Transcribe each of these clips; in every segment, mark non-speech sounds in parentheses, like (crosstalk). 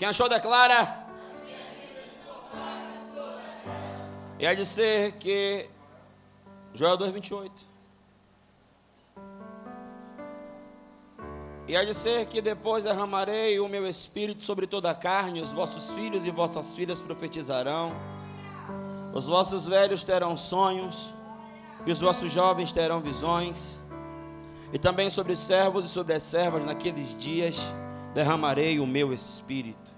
Quem achou, declara. E há de ser que. Joel 2,28. E há de ser que depois derramarei o meu espírito sobre toda a carne, os vossos filhos e vossas filhas profetizarão, os vossos velhos terão sonhos, e os vossos jovens terão visões, e também sobre os servos e sobre as servas naqueles dias derramarei o meu espírito.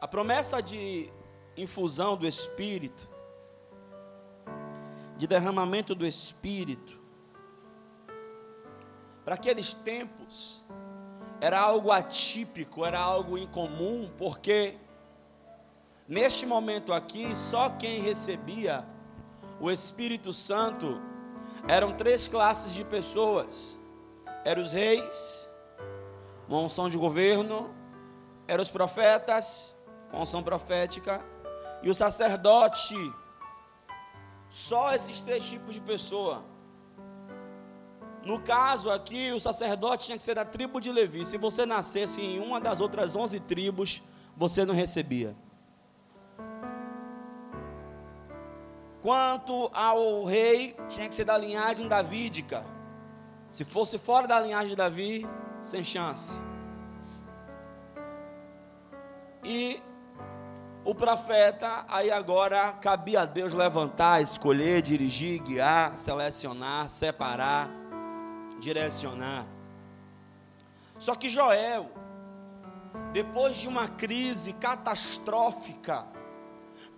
A promessa de infusão do espírito de derramamento do Espírito, para aqueles tempos, era algo atípico, era algo incomum, porque neste momento aqui, só quem recebia o Espírito Santo eram três classes de pessoas: eram os reis, uma unção de governo, eram os profetas, com unção profética, e o sacerdote, só esses três tipos de pessoa. No caso aqui, o sacerdote tinha que ser da tribo de Levi. Se você nascesse em uma das outras onze tribos, você não recebia. Quanto ao rei, tinha que ser da linhagem davídica. Se fosse fora da linhagem de Davi, sem chance. E o profeta, aí agora cabia a Deus levantar, escolher, dirigir, guiar, selecionar, separar, direcionar. Só que Joel, depois de uma crise catastrófica,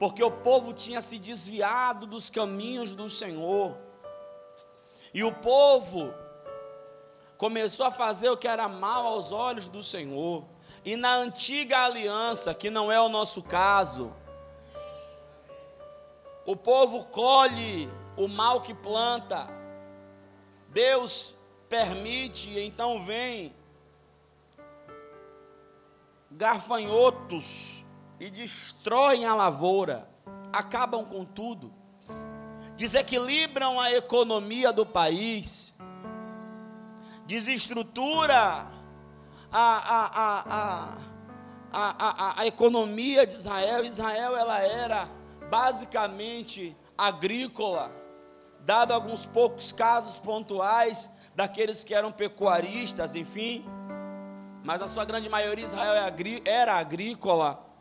porque o povo tinha se desviado dos caminhos do Senhor, e o povo começou a fazer o que era mal aos olhos do Senhor, e na antiga aliança, que não é o nosso caso, o povo colhe o mal que planta. Deus permite, então vem gafanhotos e destroem a lavoura, acabam com tudo, desequilibram a economia do país, desestrutura a, a, a, a, a, economia de Israel. Israel ela era basicamente agrícola, dado alguns poucos casos pontuais daqueles que eram pecuaristas, enfim, mas a sua grande maioria Israel é era agrícola.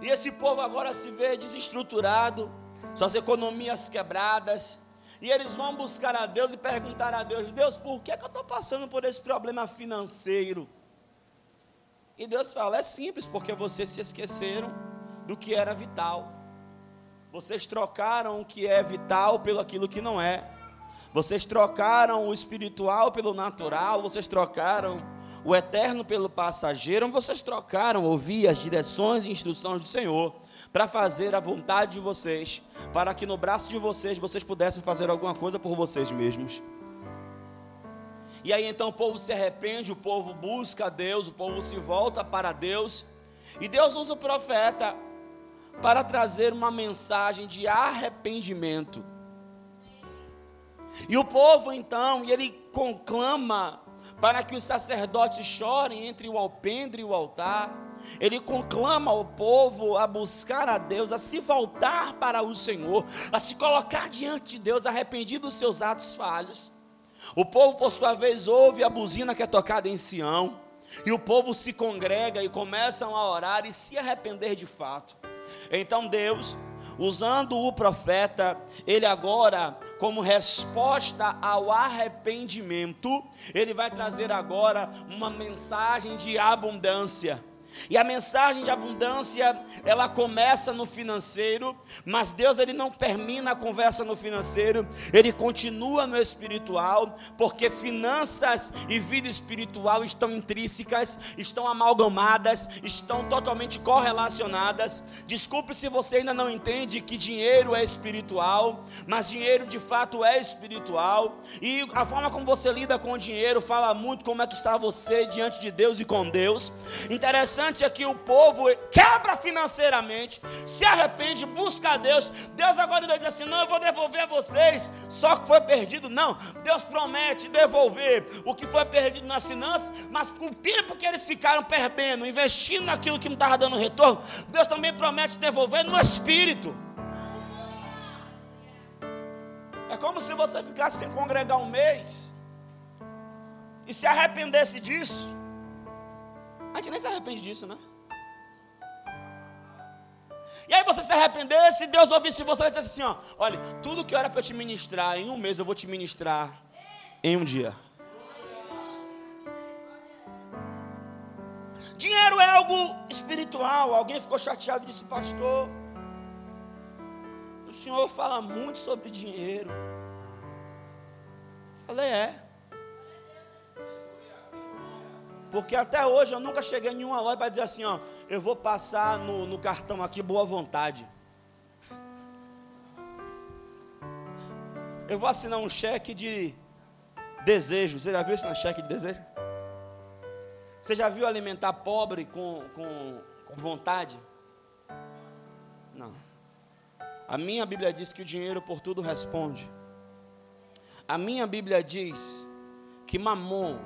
E esse povo agora se vê desestruturado, suas economias quebradas, e eles vão buscar a Deus e perguntar a Deus: Deus, por que, é que eu estou passando por esse problema financeiro? E Deus fala: é simples, porque vocês se esqueceram do que era vital. Vocês trocaram o que é vital pelo aquilo que não é. Vocês trocaram o espiritual pelo natural. Vocês trocaram o eterno pelo passageiro. Vocês trocaram ouvir as direções e instruções do Senhor para fazer a vontade de vocês, para que no braço de vocês vocês pudessem fazer alguma coisa por vocês mesmos. E aí então o povo se arrepende, o povo busca a Deus, o povo se volta para Deus, e Deus usa o profeta para trazer uma mensagem de arrependimento. E o povo então, ele conclama para que os sacerdotes chorem entre o alpendre e o altar ele conclama o povo a buscar a Deus, a se voltar para o Senhor, a se colocar diante de Deus arrependido dos seus atos falhos. O povo, por sua vez, ouve a buzina que é tocada em Sião, e o povo se congrega e começam a orar e se arrepender de fato. Então Deus, usando o profeta, ele agora, como resposta ao arrependimento, ele vai trazer agora uma mensagem de abundância. E a mensagem de abundância, ela começa no financeiro, mas Deus ele não termina a conversa no financeiro, ele continua no espiritual, porque finanças e vida espiritual estão intrínsecas, estão amalgamadas, estão totalmente correlacionadas. Desculpe se você ainda não entende que dinheiro é espiritual, mas dinheiro de fato é espiritual, e a forma como você lida com o dinheiro fala muito como é que está você diante de Deus e com Deus. Interessante é que o povo quebra financeiramente, se arrepende, busca a Deus. Deus agora diz assim: não, eu vou devolver a vocês, só que foi perdido. Não, Deus promete devolver o que foi perdido nas finanças, mas com o tempo que eles ficaram perdendo, investindo naquilo que não estava dando retorno, Deus também promete devolver no espírito. É como se você ficasse sem congregar um mês e se arrependesse disso. A gente nem se arrepende disso, né? E aí você se arrependesse, Deus ouvisse você e dissesse assim: ó, olha, tudo que era para eu te ministrar em um mês, eu vou te ministrar em um dia. Dinheiro é algo espiritual. Alguém ficou chateado e disse, pastor. O senhor fala muito sobre dinheiro. Falei, é. Porque até hoje eu nunca cheguei em nenhuma loja para dizer assim, ó, eu vou passar no, no cartão aqui boa vontade. Eu vou assinar um cheque de desejo. Você já viu esse cheque de desejo? Você já viu alimentar pobre com, com, com vontade? Não. A minha Bíblia diz que o dinheiro por tudo responde. A minha Bíblia diz que mamon,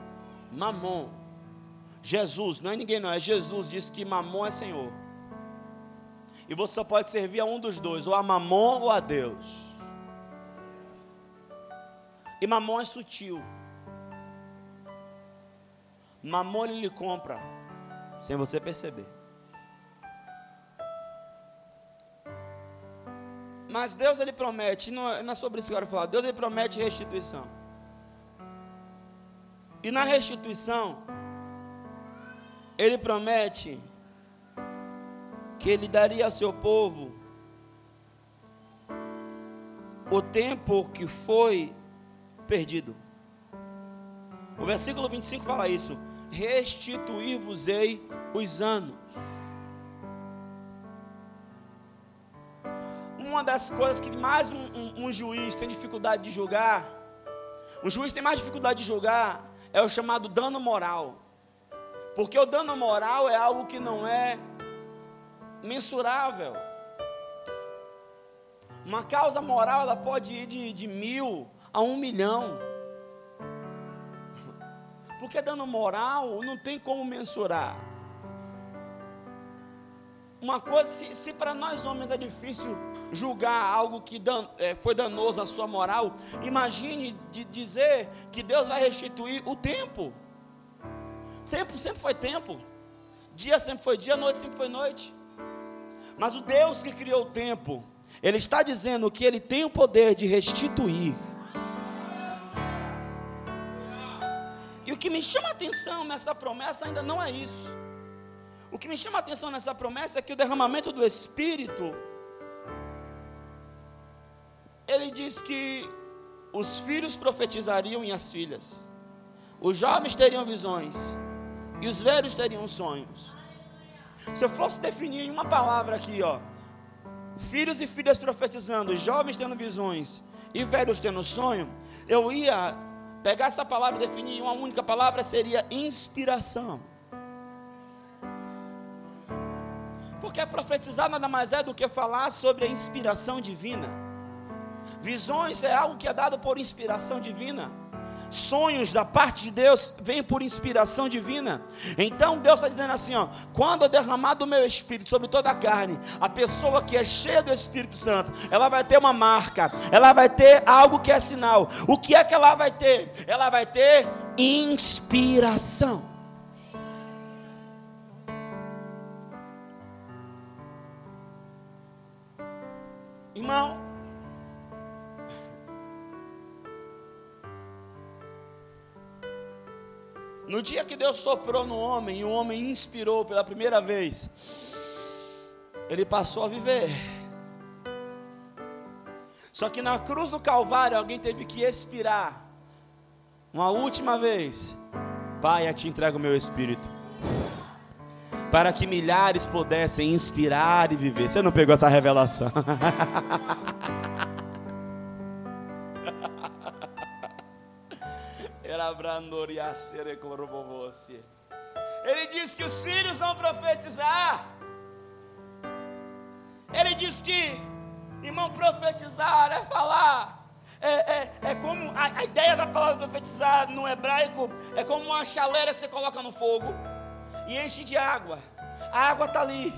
mamon, Jesus, não é ninguém não, é Jesus, diz que mamon é Senhor. E você só pode servir a um dos dois, ou a mamon ou a Deus. E mamon é sutil. Mamon ele lhe compra, sem você perceber. Mas Deus ele promete, não é, é sobre isso que eu quero falar. Deus ele promete restituição. E na restituição, ele promete que ele daria ao seu povo o tempo que foi perdido. O versículo 25 fala isso: restituir-vos-ei os anos. uma das coisas que mais um, um, um, juiz tem dificuldade de julgar, o juiz tem mais dificuldade de julgar, é o chamado dano moral. Porque o dano moral é algo que não é mensurável. Uma causa moral ela pode ir de, de mil a um milhão. Porque dano moral não tem como mensurar. Uma coisa, se, se para nós homens é difícil julgar algo que dan, é, foi danoso à sua moral, imagine de dizer que Deus vai restituir o tempo. Tempo sempre foi tempo, dia sempre foi dia, noite sempre foi noite. Mas o Deus que criou o tempo, Ele está dizendo que Ele tem o poder de restituir. E o que me chama a atenção nessa promessa ainda não é isso. O que me chama a atenção nessa promessa é que o derramamento do Espírito, ele diz que os filhos profetizariam e as filhas, os jovens teriam visões e os velhos teriam sonhos. Se eu fosse definir em uma palavra aqui, ó, filhos e filhas profetizando, jovens tendo visões e velhos tendo sonho, eu ia pegar essa palavra e definir em uma única palavra seria inspiração. Porque profetizar nada mais é do que falar sobre a inspiração divina. Visões é algo que é dado por inspiração divina. Sonhos da parte de Deus vêm por inspiração divina. Então Deus está dizendo assim: ó, quando eu derramar do meu Espírito sobre toda a carne, a pessoa que é cheia do Espírito Santo, ela vai ter uma marca, ela vai ter algo que é sinal. O que é que ela vai ter? Ela vai ter inspiração. Irmão, no dia que Deus soprou no homem e o homem inspirou pela primeira vez, ele passou a viver. Só que na cruz do Calvário alguém teve que expirar uma última vez. Pai, eu te entrego o meu espírito para que milhares pudessem inspirar e viver. Você não pegou essa revelação? (laughs) Ele diz que os filhos vão profetizar. Ele diz que, irmão, profetizar é falar. É, é, é como a, a ideia da palavra profetizar no hebraico é como uma chaleira que você coloca no fogo e enche de água. A água está ali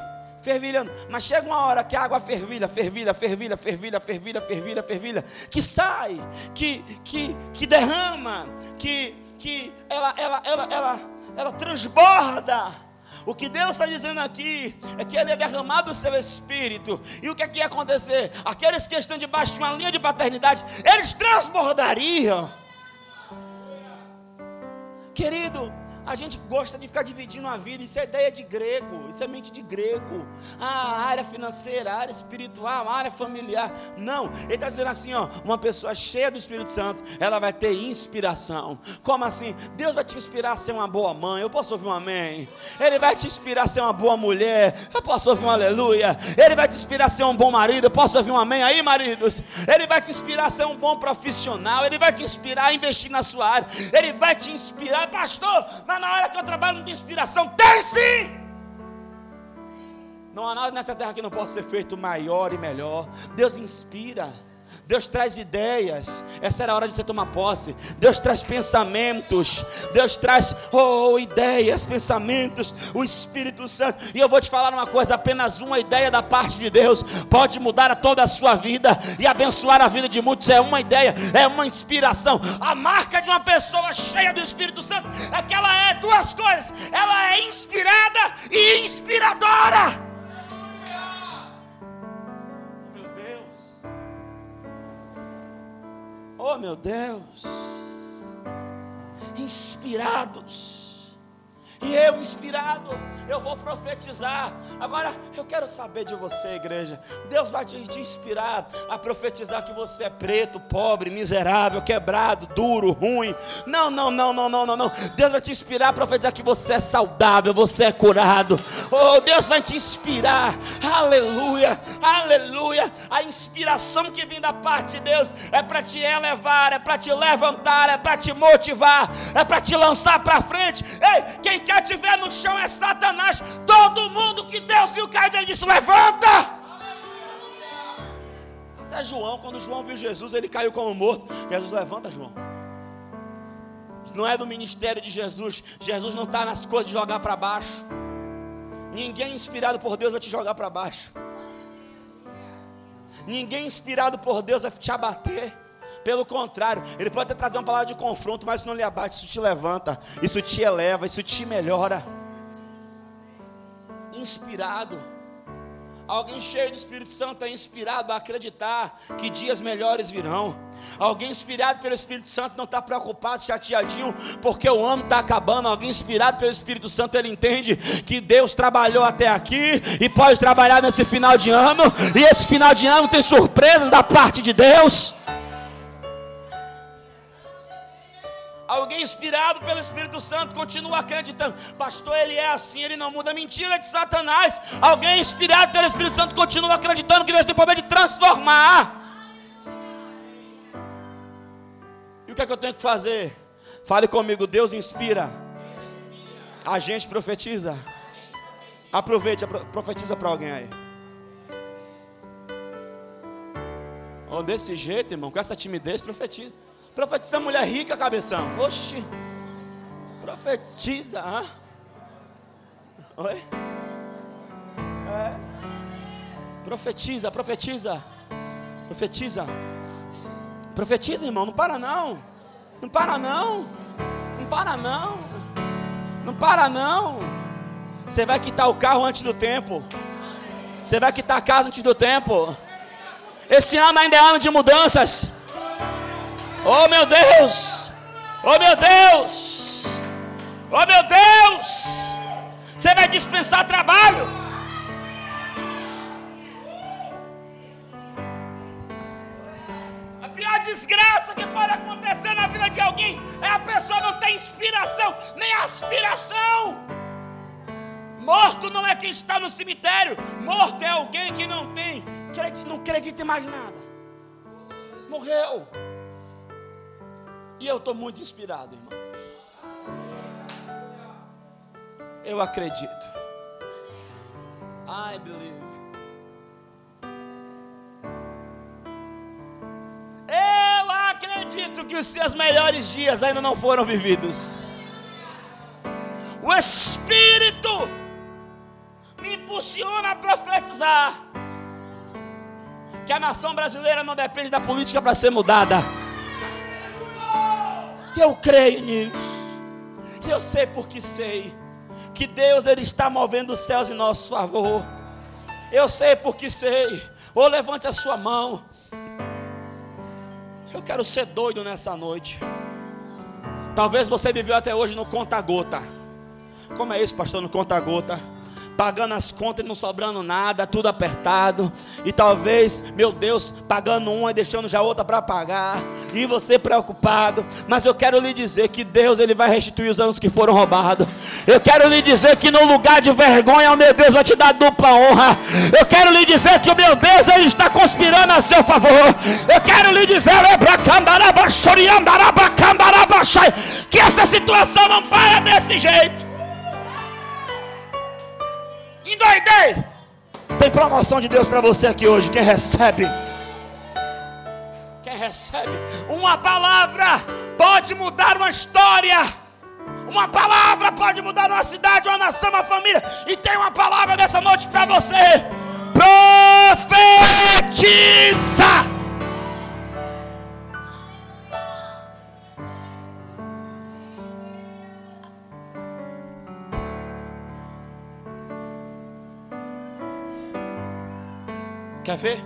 fervilhando. Mas chega uma hora que a água fervilha, fervilha, fervilha, fervilha, fervilha, fervilha, fervilha, que sai, que que que derrama, que que ela ela ela ela, ela transborda. O que Deus está dizendo aqui é que Ele é derramado o seu espírito. E o que é que ia acontecer? Aqueles que estão debaixo de uma linha de paternidade, eles transbordariam. Querido, a gente gosta de ficar dividindo a vida, isso é ideia de grego, isso é mente de grego. Ah, área financeira, área espiritual, área familiar. Não, ele está dizendo assim: ó, uma pessoa cheia do Espírito Santo, ela vai ter inspiração. Como assim? Deus vai te inspirar a ser uma boa mãe, eu posso ouvir um amém. Ele vai te inspirar a ser uma boa mulher, eu posso ouvir um aleluia. Ele vai te inspirar a ser um bom marido, eu posso ouvir um amém aí, maridos. Ele vai te inspirar a ser um bom profissional, ele vai te inspirar a investir na sua área, ele vai te inspirar, pastor, mas mas na hora que eu trabalho não tem inspiração. Tem sim! Não há nada nessa terra que não possa ser feito maior e melhor. Deus inspira. Deus traz ideias. Essa era a hora de você tomar posse. Deus traz pensamentos. Deus traz oh, ideias, pensamentos. O Espírito Santo. E eu vou te falar uma coisa: apenas uma ideia da parte de Deus pode mudar a toda a sua vida e abençoar a vida de muitos. É uma ideia, é uma inspiração. A marca de uma pessoa cheia do Espírito Santo é que ela é duas coisas: ela é inspirada e inspiradora. Oh meu Deus, inspirados e eu, inspirado, eu vou profetizar. Agora, eu quero saber de você, igreja. Deus vai te, te inspirar a profetizar que você é preto, pobre, miserável, quebrado, duro, ruim. Não, não, não, não, não, não, não. Deus vai te inspirar a profetizar que você é saudável, você é curado. Oh, Deus vai te inspirar. Aleluia, aleluia. A inspiração que vem da parte de Deus é para te elevar, é para te levantar, é para te motivar, é para te lançar para frente. Ei, quem quer ver no chão é Satanás. Todo mundo que Deus viu cair, ele disse: Levanta! Até João, quando João viu Jesus, ele caiu como morto. Jesus levanta, João. Não é do ministério de Jesus. Jesus não está nas coisas de jogar para baixo. Ninguém inspirado por Deus vai te jogar para baixo. Ninguém inspirado por Deus vai te abater. Pelo contrário, ele pode até trazer uma palavra de confronto, mas isso não lhe abate, isso te levanta, isso te eleva, isso te melhora. Inspirado. Alguém cheio do Espírito Santo é inspirado a acreditar que dias melhores virão. Alguém inspirado pelo Espírito Santo não está preocupado, chateadinho, porque o ano está acabando. Alguém inspirado pelo Espírito Santo, ele entende que Deus trabalhou até aqui e pode trabalhar nesse final de ano. E esse final de ano tem surpresas da parte de Deus. Inspirado pelo Espírito Santo continua acreditando. Pastor, ele é assim, ele não muda. Mentira de Satanás. Alguém inspirado pelo Espírito Santo continua acreditando que Deus tem poder de transformar. E o que é que eu tenho que fazer? Fale comigo, Deus inspira. A gente profetiza. Aproveite, profetiza para alguém aí. Oh, desse jeito, irmão, com essa timidez, profetiza. Profetiza mulher rica, cabeção. Oxi. Profetiza. Oi? É. Profetiza, profetiza. Profetiza. Profetiza, irmão. Não para não. Não para não. Não para não. Não para não. Você vai quitar o carro antes do tempo. Você vai quitar a casa antes do tempo. Esse ano ainda é ano de mudanças. Oh meu Deus! Oh meu Deus! Oh meu Deus! Você vai dispensar trabalho. A pior desgraça que pode acontecer na vida de alguém é a pessoa não ter inspiração, nem aspiração. Morto não é quem está no cemitério, morto é alguém que não tem, não acredita em mais nada. Morreu. E eu estou muito inspirado, irmão. Eu acredito. I believe. Eu acredito que os seus melhores dias ainda não foram vividos. O Espírito me impulsiona a profetizar que a nação brasileira não depende da política para ser mudada. Eu creio nisso. Eu sei porque sei que Deus ele está movendo os céus em nosso favor. Eu sei porque sei. Ou levante a sua mão. Eu quero ser doido nessa noite. Talvez você viveu até hoje no conta-gota. Como é isso, pastor, no conta-gota? Pagando as contas e não sobrando nada, tudo apertado. E talvez, meu Deus, pagando uma e deixando já outra para pagar. E você preocupado. Mas eu quero lhe dizer que Deus ele vai restituir os anos que foram roubados. Eu quero lhe dizer que no lugar de vergonha, o meu Deus vai te dar dupla honra. Eu quero lhe dizer que o meu Deus ele está conspirando a seu favor. Eu quero lhe dizer que essa situação não para desse jeito. Endoidei! Tem promoção de Deus para você aqui hoje. Quem recebe? Quem recebe? Uma palavra pode mudar uma história. Uma palavra pode mudar uma cidade, uma nação, uma família. E tem uma palavra dessa noite para você. Profetiza! Quer ver?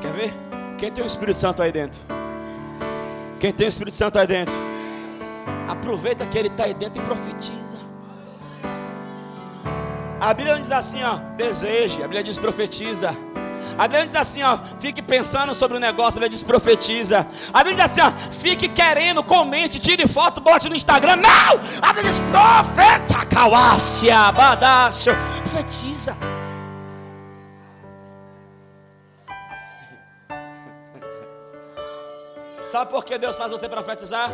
Quer ver? Quem tem o Espírito Santo aí dentro? Quem tem o Espírito Santo aí dentro? Aproveita que ele está aí dentro e profetiza. A Bíblia não diz assim, ó, deseje. A Bíblia diz profetiza. A Bíblia diz assim, ó, fique pensando sobre o negócio, a Bíblia diz profetiza. A Bíblia diz assim, ó, fique querendo, comente, tire foto, bote no Instagram. Não! A Bíblia diz profeta, calácia, badácio, profetiza. Sabe por que Deus faz você profetizar?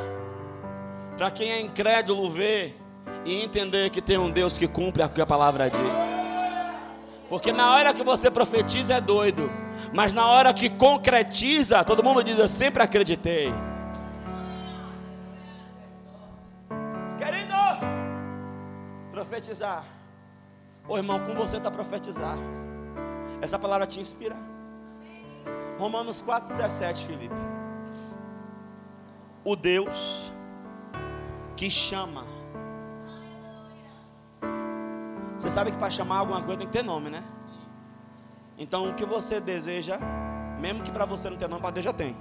Para quem é incrédulo ver e entender que tem um Deus que cumpre o que a palavra diz. Porque na hora que você profetiza é doido, mas na hora que concretiza, todo mundo diz: Eu sempre acreditei. Querido, profetizar. Ô irmão, com você está profetizar. Essa palavra te inspira. Romanos 4,17, Felipe o Deus que chama. Você sabe que para chamar alguma coisa tem que ter nome, né? Então o que você deseja, mesmo que para você não tenha nome, para Deus já tem.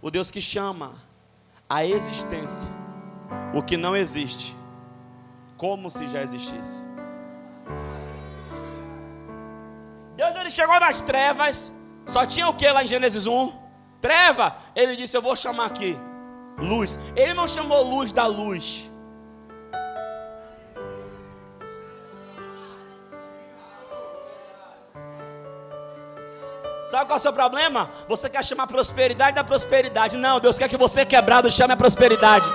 O Deus que chama a existência o que não existe, como se já existisse. Deus ele chegou nas trevas, só tinha o que lá em Gênesis 1? Treva, ele disse: Eu vou chamar aqui luz. Ele não chamou luz da luz. Sabe qual é o seu problema? Você quer chamar prosperidade da prosperidade. Não, Deus quer que você quebrado chame a prosperidade.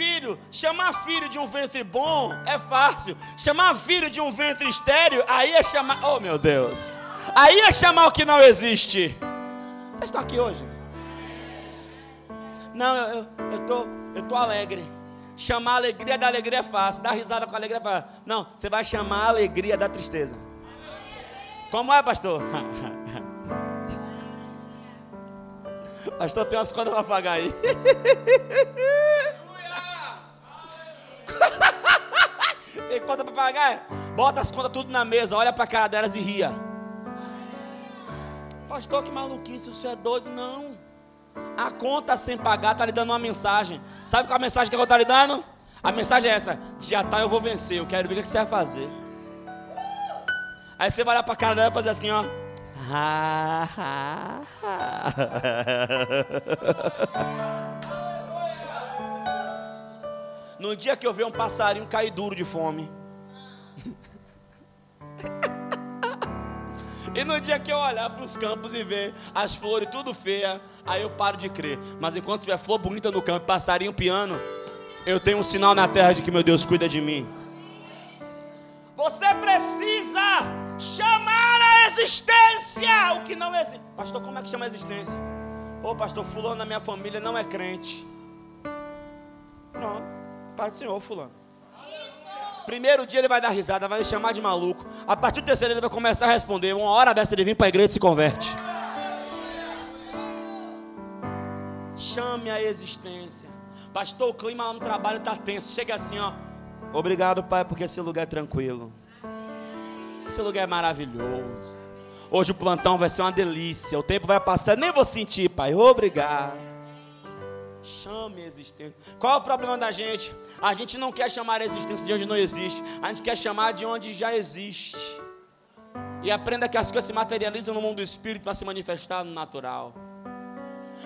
Filho, chamar filho de um ventre bom é fácil. Chamar filho de um ventre estéreo, aí é chamar. Oh meu Deus! Aí é chamar o que não existe. Vocês estão aqui hoje? Não, eu, eu, eu, tô, eu tô alegre. Chamar a alegria da alegria é fácil. Dar risada com a alegria é fácil. Não, você vai chamar a alegria da tristeza. Como é, pastor? (laughs) pastor, tem umas contas para pagar aí. (laughs) Tem conta para pagar? Bota as contas tudo na mesa, olha para a cara delas e ria. Pastor, que maluquice, isso é doido? Não. A conta sem pagar está lhe dando uma mensagem. Sabe qual é a mensagem que eu estou lhe dando? A mensagem é essa: dia tá, eu vou vencer. Eu quero ver o que você vai fazer. Aí você vai olhar para a cara dela e fazer assim, ó. No dia que eu ver um passarinho cair duro de fome. (laughs) E no dia que eu olhar para os campos e ver as flores tudo feia, aí eu paro de crer. Mas enquanto tiver flor bonita no campo, passarinho piano, eu tenho um sinal na terra de que meu Deus cuida de mim. Você precisa chamar a existência o que não existe. Pastor, como é que chama a existência? Ô, pastor, fulano na minha família não é crente. Não, Pai do Senhor, fulano. Primeiro dia ele vai dar risada, vai chamar de maluco. A partir do terceiro ele vai começar a responder. Uma hora dessa ele vem para a igreja e se converte. Chame a existência. Pastor, o clima lá no trabalho está tenso. Chega assim, ó. Obrigado, Pai, porque esse lugar é tranquilo. Esse lugar é maravilhoso. Hoje o plantão vai ser uma delícia. O tempo vai passar, nem vou sentir, Pai. Obrigado. Chame a existência. Qual é o problema da gente? A gente não quer chamar a existência de onde não existe. A gente quer chamar de onde já existe. E aprenda que as coisas se materializam no mundo do espírito para se manifestar no natural.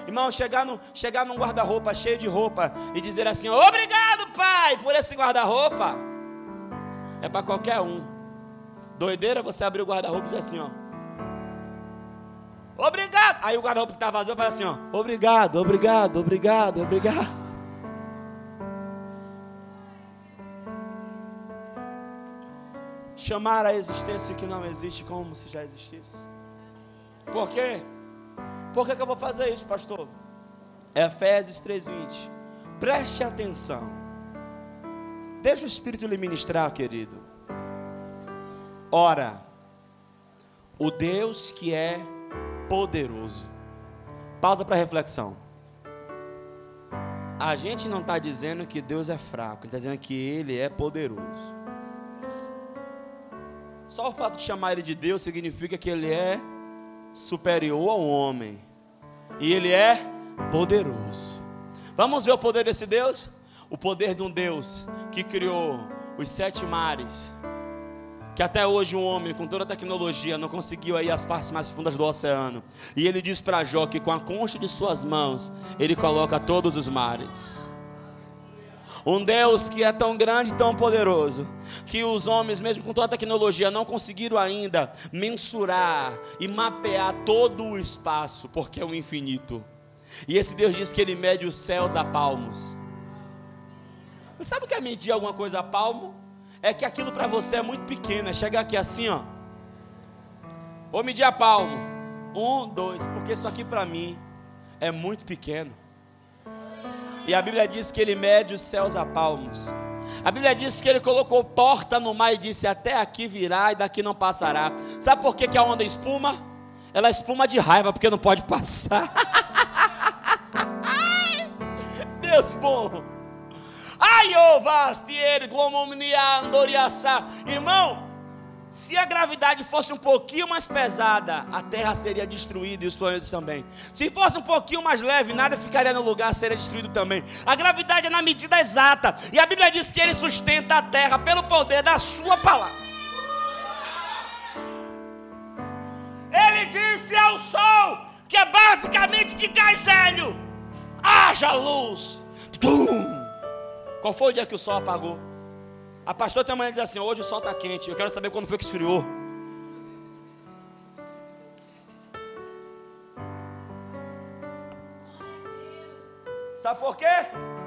Irmão, chegar, no, chegar num guarda-roupa cheio de roupa e dizer assim: Obrigado, pai, por esse guarda-roupa. É para qualquer um. Doideira você abrir o guarda-roupa e dizer assim: ó. Obrigado. Aí o guarda-roupa que está vazio fala assim: ó. Obrigado, obrigado, obrigado, obrigado. Chamar a existência que não existe como se já existisse. Por quê? Por que, que eu vou fazer isso, pastor? Efésios 3:20. Preste atenção. Deixa o Espírito lhe ministrar, querido. Ora, o Deus que é poderoso. Pausa para reflexão. A gente não está dizendo que Deus é fraco, está dizendo que Ele é poderoso. Só o fato de chamar Ele de Deus significa que Ele é superior ao homem. E ele é poderoso. Vamos ver o poder desse Deus? O poder de um Deus que criou os sete mares. Que até hoje um homem com toda a tecnologia não conseguiu aí as partes mais fundas do oceano. E ele diz para Jó que com a concha de suas mãos ele coloca todos os mares. Um Deus que é tão grande e tão poderoso, que os homens, mesmo com toda a tecnologia, não conseguiram ainda mensurar e mapear todo o espaço, porque é o infinito. E esse Deus diz que ele mede os céus a palmos. Mas sabe o que é medir alguma coisa a palmo? É que aquilo para você é muito pequeno, é chegar aqui assim, ó. Vou medir a palmo. Um, dois, porque isso aqui para mim é muito pequeno. E a Bíblia diz que ele mede os céus a palmos. A Bíblia diz que ele colocou porta no mar e disse: Até aqui virá e daqui não passará. Sabe por que, que a onda espuma? Ela espuma de raiva porque não pode (laughs) passar. Deus bom. Irmão, se a gravidade fosse um pouquinho mais pesada, a Terra seria destruída e os planetas também. Se fosse um pouquinho mais leve, nada ficaria no lugar, seria destruído também. A gravidade é na medida exata. E a Bíblia diz que ele sustenta a Terra pelo poder da sua palavra. Ele disse ao sol, que é basicamente de gás hélio: haja luz. Tum! Qual foi o dia que o sol apagou? A pastora tem manhã diz assim: hoje o sol está quente, eu quero saber quando foi que esfriou. Sabe por quê?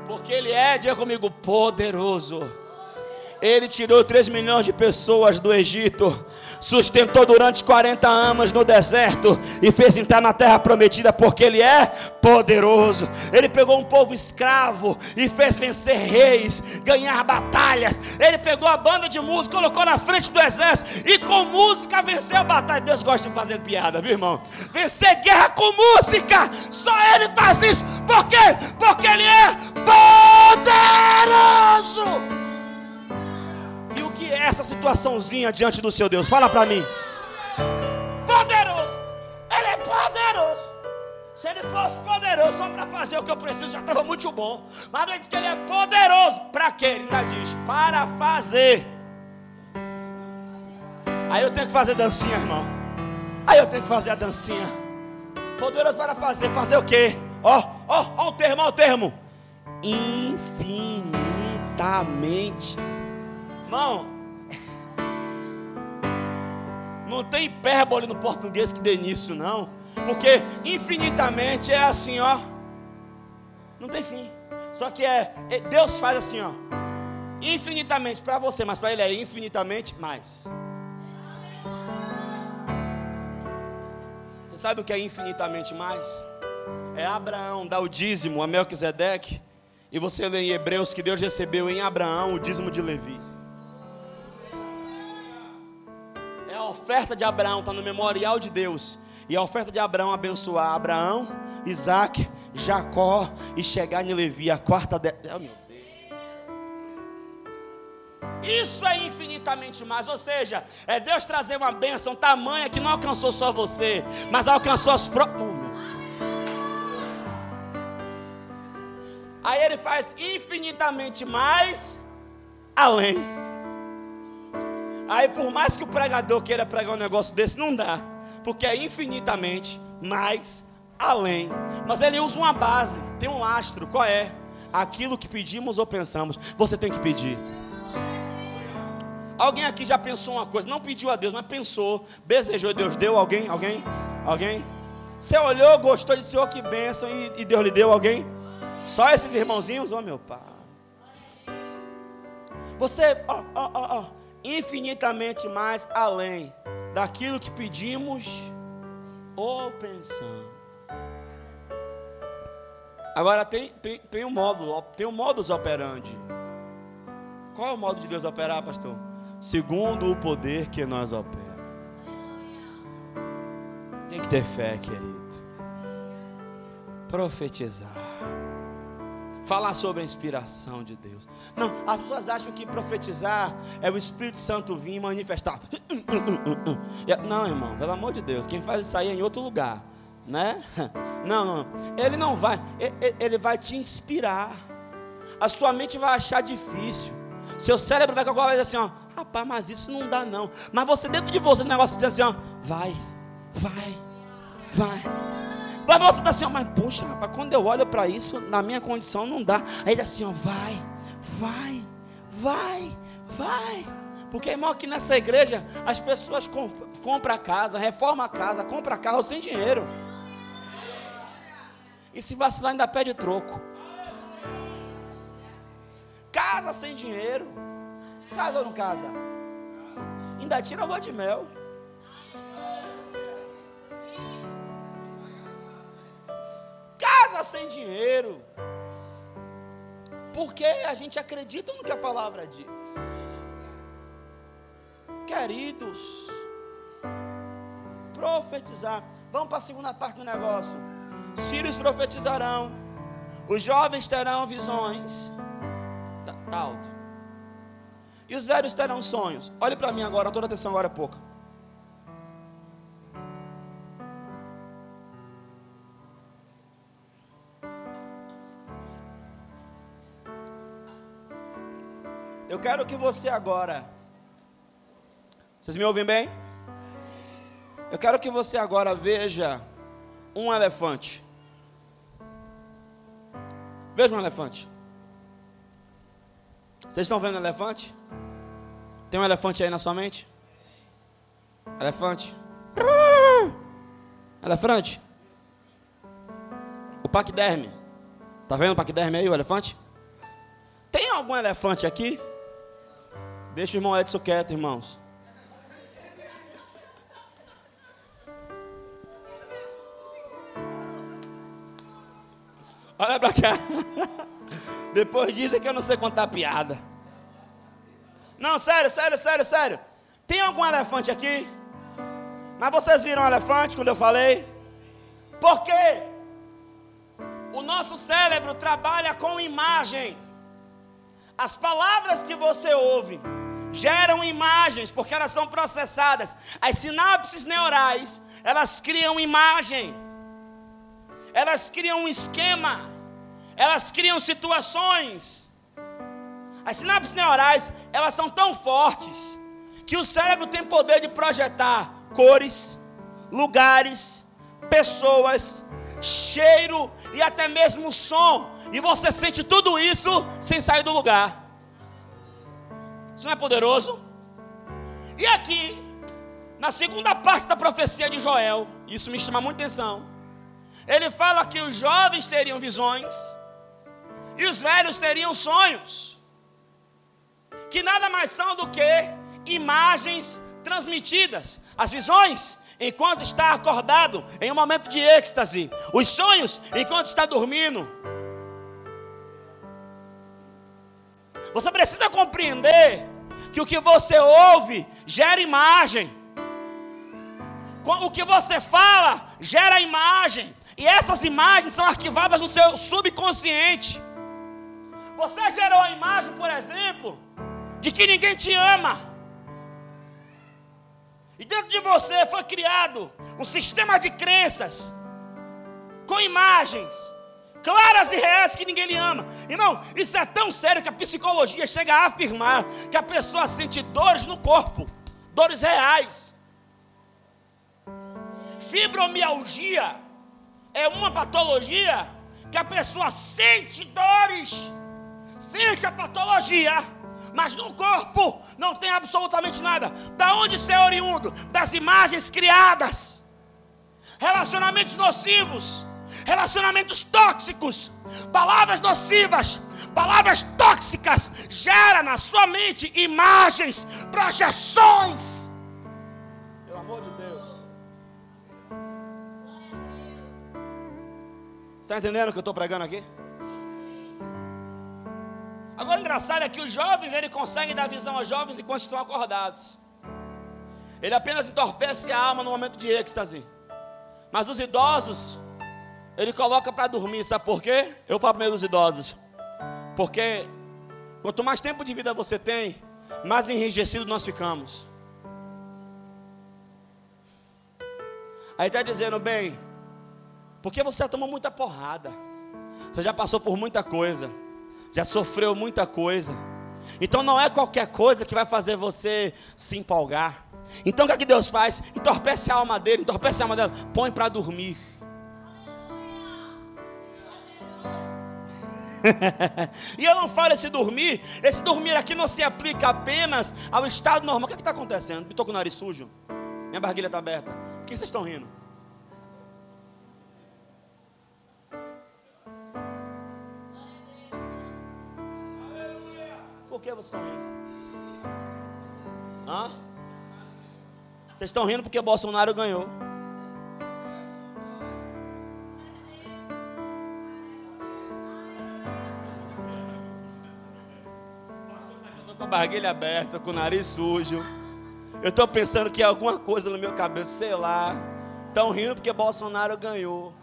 Porque Ele é, diga comigo, poderoso. Ele tirou 3 milhões de pessoas do Egito, sustentou durante 40 anos no deserto e fez entrar na terra prometida, porque Ele é poderoso. Ele pegou um povo escravo e fez vencer reis, ganhar batalhas. Ele pegou a banda de música, colocou na frente do exército e com música venceu a batalha. Deus gosta de fazer piada, viu irmão? Vencer guerra com música, só Ele faz isso. Por quê? Porque Ele é poderoso é essa situaçãozinha diante do seu Deus? Fala para mim. Poderoso. Ele é poderoso. Se ele fosse poderoso só para fazer o que eu preciso, já estava muito bom. Mas ele diz que ele é poderoso. Para quê? Ele ainda diz: para fazer. Aí eu tenho que fazer dancinha, irmão. Aí eu tenho que fazer a dancinha. Poderoso para fazer. Fazer o quê? Ó, ó, ó o termo, ó o termo. Infinitamente. Irmão, Não tem hipérbole no português que dê nisso, não. Porque infinitamente é assim, ó. Não tem fim. Só que é, é Deus faz assim, ó. Infinitamente para você, mas para ele é infinitamente mais. Você sabe o que é infinitamente mais? É Abraão dar o dízimo a Melquisedeque. E você lê em Hebreus que Deus recebeu em Abraão o dízimo de Levi. Oferta de Abraão, está no memorial de Deus. E a oferta de Abraão abençoar Abraão, Isaac, Jacó e chegar em Levi, a quarta de... oh, meu Deus. Isso é infinitamente mais, ou seja, é Deus trazer uma bênção tamanha que não alcançou só você, mas alcançou as próprias. Oh, Aí ele faz infinitamente mais além. Aí por mais que o pregador queira pregar um negócio desse, não dá porque é infinitamente mais além. Mas ele usa uma base, tem um lastro, qual é? Aquilo que pedimos ou pensamos, você tem que pedir. Alguém aqui já pensou uma coisa, não pediu a Deus, mas pensou, desejou, Deus deu alguém? Alguém? Alguém? Você olhou, gostou de Senhor, que bênção, e, e Deus lhe deu alguém? Só esses irmãozinhos? Ó oh, meu pai. Você, ó, ó, ó, infinitamente mais além daquilo que pedimos ou pensamos. Agora tem, tem, tem um modo, tem um modus operandi. Qual é o modo de Deus operar, pastor? Segundo o poder que nós operamos. Tem que ter fé, querido. Profetizar falar sobre a inspiração de Deus. Não, as pessoas acham que profetizar é o Espírito Santo vir manifestar. (laughs) Não, irmão, pelo amor de Deus, quem faz isso aí é em outro lugar, né? (laughs) Não, não, ele não vai, ele vai te inspirar. A sua mente vai achar difícil. Seu cérebro vai calcular assim, ó, rapaz, mas isso não dá não. Mas você dentro de você o negócio diz assim, ó, vai, vai, vai. Mas você está assim, ó, mas puxa, rapaz, quando eu olho para isso, na minha condição não dá. Aí ele assim, ó, vai, vai, vai, vai. Porque, irmão, aqui nessa igreja, as pessoas com, compram casa, reformam a casa, compram carro sem dinheiro. E se vacilar, ainda pede troco. Casa sem dinheiro. Casa ou não casa? Ainda tira a lua de mel. Sem dinheiro. Porque a gente acredita no que a palavra diz. Queridos, profetizar. Vamos para a segunda parte do negócio. Sírios profetizarão. Os jovens terão visões. Tá, tá alto. E os velhos terão sonhos. Olhe para mim agora, toda atenção agora é pouca. Eu quero que você agora. Vocês me ouvem bem? Eu quero que você agora veja um elefante. Veja um elefante. Vocês estão vendo um elefante? Tem um elefante aí na sua mente? Elefante. Elefante. O paquiderme. Tá vendo o paquiderme aí, o elefante? Tem algum elefante aqui? Deixa o irmão Edson quieto, irmãos. Olha para cá. (laughs) Depois dizem que eu não sei contar piada. Não, sério, sério, sério, sério. Tem algum elefante aqui? Mas vocês viram um elefante quando eu falei? Porque o nosso cérebro trabalha com imagem. As palavras que você ouve geram imagens, porque elas são processadas. As sinapses neurais, elas criam imagem, elas criam um esquema, elas criam situações. As sinapses neurais, elas são tão fortes que o cérebro tem poder de projetar cores, lugares, pessoas, cheiro e até mesmo som. E você sente tudo isso sem sair do lugar. Isso não é poderoso? E aqui, Na segunda parte da profecia de Joel, isso me chama muita atenção. Ele fala que os jovens teriam visões e os velhos teriam sonhos, que nada mais são do que imagens transmitidas. As visões, enquanto está acordado, em um momento de êxtase. Os sonhos, enquanto está dormindo. Você precisa compreender que o que você ouve gera imagem. O que você fala gera imagem. E essas imagens são arquivadas no seu subconsciente. Você gerou a imagem, por exemplo, de que ninguém te ama. E dentro de você foi criado um sistema de crenças com imagens claras e reais que ninguém lhe ama. Irmão, isso é tão sério que a psicologia chega a afirmar que a pessoa sente dores no corpo, dores reais. Fibromialgia é uma patologia que a pessoa sente dores sente a patologia, mas no corpo não tem absolutamente nada. Da onde ser é oriundo? Das imagens criadas, relacionamentos nocivos, relacionamentos tóxicos, palavras nocivas, palavras tóxicas, gera na sua mente imagens, projeções. Pelo amor de Deus. Está entendendo o que eu estou pregando aqui? Agora, o engraçado é que os jovens, ele consegue dar visão aos jovens enquanto estão acordados. Ele apenas entorpece a alma no momento de êxtase. Mas os idosos, ele coloca para dormir, sabe por quê? Eu falo primeiro dos idosos. Porque quanto mais tempo de vida você tem, mais enrijecido nós ficamos. Aí está dizendo, bem, porque você já tomou muita porrada, você já passou por muita coisa já sofreu muita coisa. Então não é qualquer coisa que vai fazer você se empolgar. Então o que, é que Deus faz? Entorpece a alma dele, entorpece a alma dela, põe para dormir. (laughs) e eu não falo esse dormir, esse dormir aqui não se aplica apenas ao estado normal. O que é está acontecendo? Estou com o nariz sujo, minha barriguilha está aberta. Por que vocês estão rindo? por que vocês estão rindo? Hã? Vocês estão rindo porque Bolsonaro ganhou. A barriguilha aberta, com o nariz sujo. Eu estou pensando que é alguma coisa no meu cabelo, sei lá. Estão rindo porque Bolsonaro ganhou.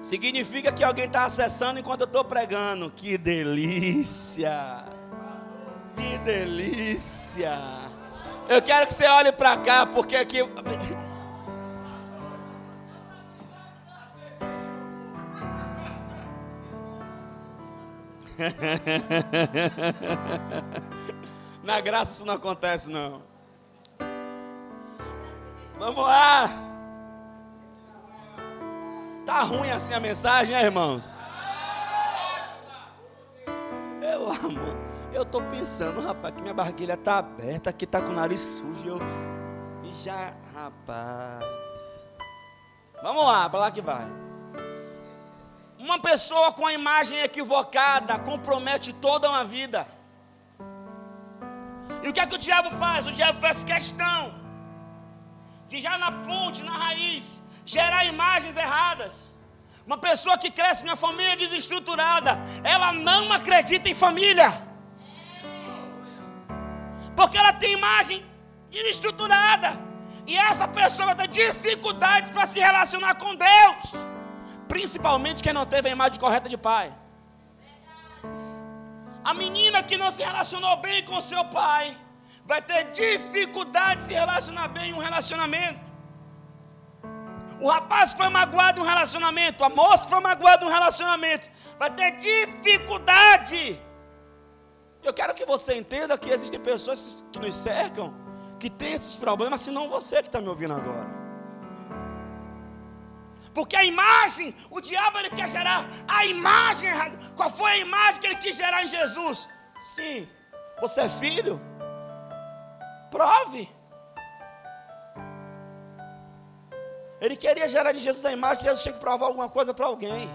Significa que alguém está acessando enquanto eu estou pregando. Que delícia! Que delícia! Eu quero que você olhe para cá, porque aqui. (laughs) Na graça isso não acontece, não. Vamos lá. Tá ruim assim a mensagem, né, irmãos? Eu amo. Eu tô pensando, rapaz, que minha barriguilha tá aberta, aqui tá com o nariz sujo. Eu... E já, rapaz. Vamos lá, para lá que vai. Uma pessoa com a imagem equivocada compromete toda uma vida. E o que é que o diabo faz? O diabo faz questão de já na fonte, na raiz, gerar imagens erradas. Uma pessoa que cresce numa família desestruturada, ela não acredita em família. Porque ela tem imagem desestruturada. E essa pessoa ter dificuldades para se relacionar com Deus. Principalmente quem não teve a imagem correta de pai. A menina que não se relacionou bem com seu pai vai ter dificuldade de se relacionar bem em um relacionamento. O rapaz foi magoado no relacionamento, a moça foi magoada no relacionamento, vai ter dificuldade. Eu quero que você entenda que existem pessoas que nos cercam, que têm esses problemas, senão você que está me ouvindo agora. Porque a imagem, o diabo ele quer gerar a imagem errada. Qual foi a imagem que ele quis gerar em Jesus? Sim, você é filho. Prove. Ele queria gerar em Jesus a imagem, Jesus tinha que provar alguma coisa para alguém.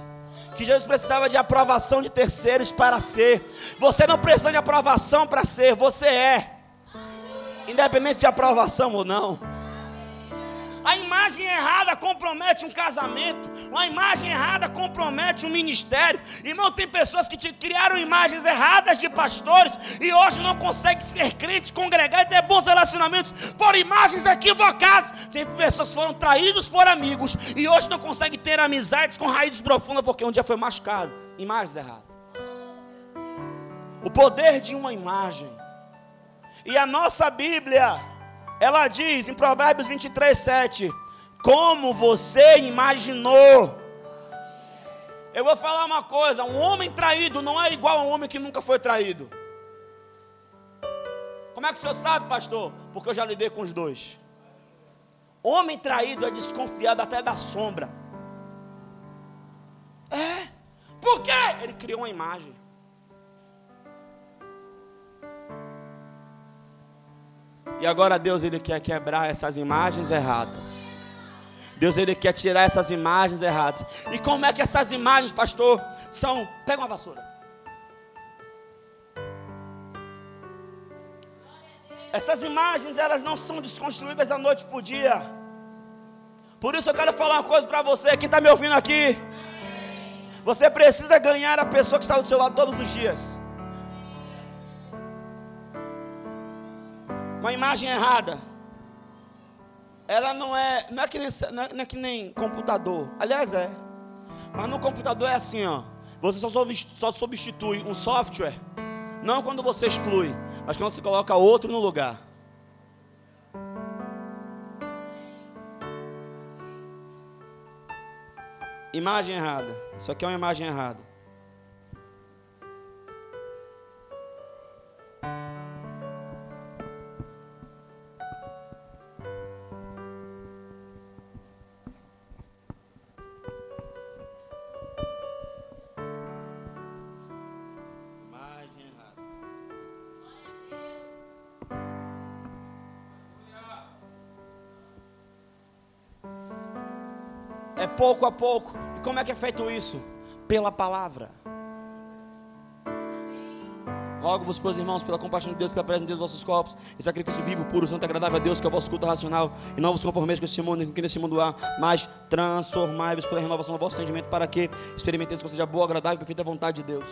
Que Jesus precisava de aprovação de terceiros para ser. Você não precisa de aprovação para ser, você é. Independente de aprovação ou não. A imagem errada compromete um casamento. Uma imagem errada compromete um ministério. Irmão, tem pessoas que te criaram imagens erradas de pastores e hoje não conseguem ser crentes, congregar e ter bons relacionamentos por imagens equivocadas. Tem pessoas que foram traídos por amigos e hoje não conseguem ter amizades com raízes profundas porque um dia foi machucado. Imagens erradas. O poder de uma imagem. E a nossa Bíblia ela diz em Provérbios 23, 7: Como você imaginou. Eu vou falar uma coisa: um homem traído não é igual a um homem que nunca foi traído. Como é que o senhor sabe, pastor? Porque eu já lidei com os dois. Homem traído é desconfiado até da sombra. É. Por quê? Ele criou uma imagem. E agora Deus ele quer quebrar essas imagens erradas. Deus ele quer tirar essas imagens erradas. E como é que essas imagens, pastor, são? Pega uma vassoura. Essas imagens, elas não são desconstruídas da noite para o dia. Por isso eu quero falar uma coisa para você, quem está me ouvindo aqui. Você precisa ganhar a pessoa que está do seu lado todos os dias. Uma imagem errada, ela não é, não é, que nem, não é que nem computador. Aliás, é. Mas no computador é assim, ó. Você só substitui um software, não quando você exclui, mas quando você coloca outro no lugar. Imagem errada. Isso aqui é uma imagem errada. Pouco a pouco. E como é que é feito isso? Pela palavra. Rogo-vos, pois irmãos, pela compaixão de Deus que apresenta Deus vossos corpos, e sacrifício vivo, puro, santo agradável a Deus, que é o vosso culto racional, e não vos conformeis com esse mundo, com que nesse mundo há, mas transformai-vos pela renovação do vosso entendimento, para que experimenteis que seja boa, agradável e perfeita vontade de Deus.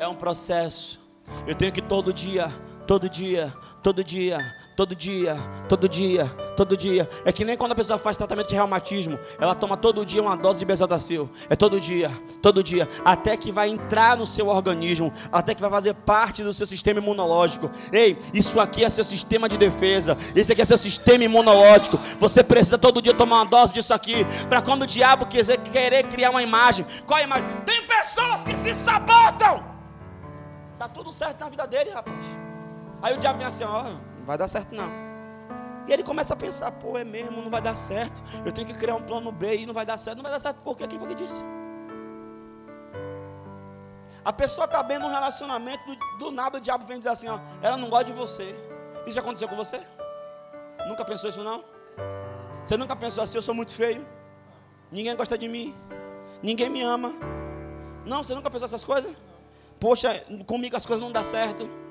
É um processo. Eu tenho que todo dia, todo dia, todo dia, todo dia, todo dia, todo dia. É que nem quando a pessoa faz tratamento de reumatismo, ela toma todo dia uma dose de bezetacil. É todo dia, todo dia, até que vai entrar no seu organismo, até que vai fazer parte do seu sistema imunológico. Ei, isso aqui é seu sistema de defesa. Esse aqui é seu sistema imunológico. Você precisa todo dia tomar uma dose disso aqui, para quando o diabo quiser querer criar uma imagem. Qual a imagem? Tem pessoas que se sabotam. Tá tudo certo na vida dele, rapaz. Aí o diabo vem assim, ó, não vai dar certo não. E ele começa a pensar, pô, é mesmo, não vai dar certo. Eu tenho que criar um plano B e não vai dar certo. Não vai dar certo por quê? Quem foi que disse? A pessoa está bem num relacionamento, do, do, nada o diabo vem dizer assim, ó, ela não gosta de você. Isso já aconteceu com você? Nunca pensou isso não? Você nunca pensou assim, eu sou muito feio? Ninguém gosta de mim? Ninguém me ama? Não, você nunca pensou essas coisas? Poxa, comigo as coisas não dão certo.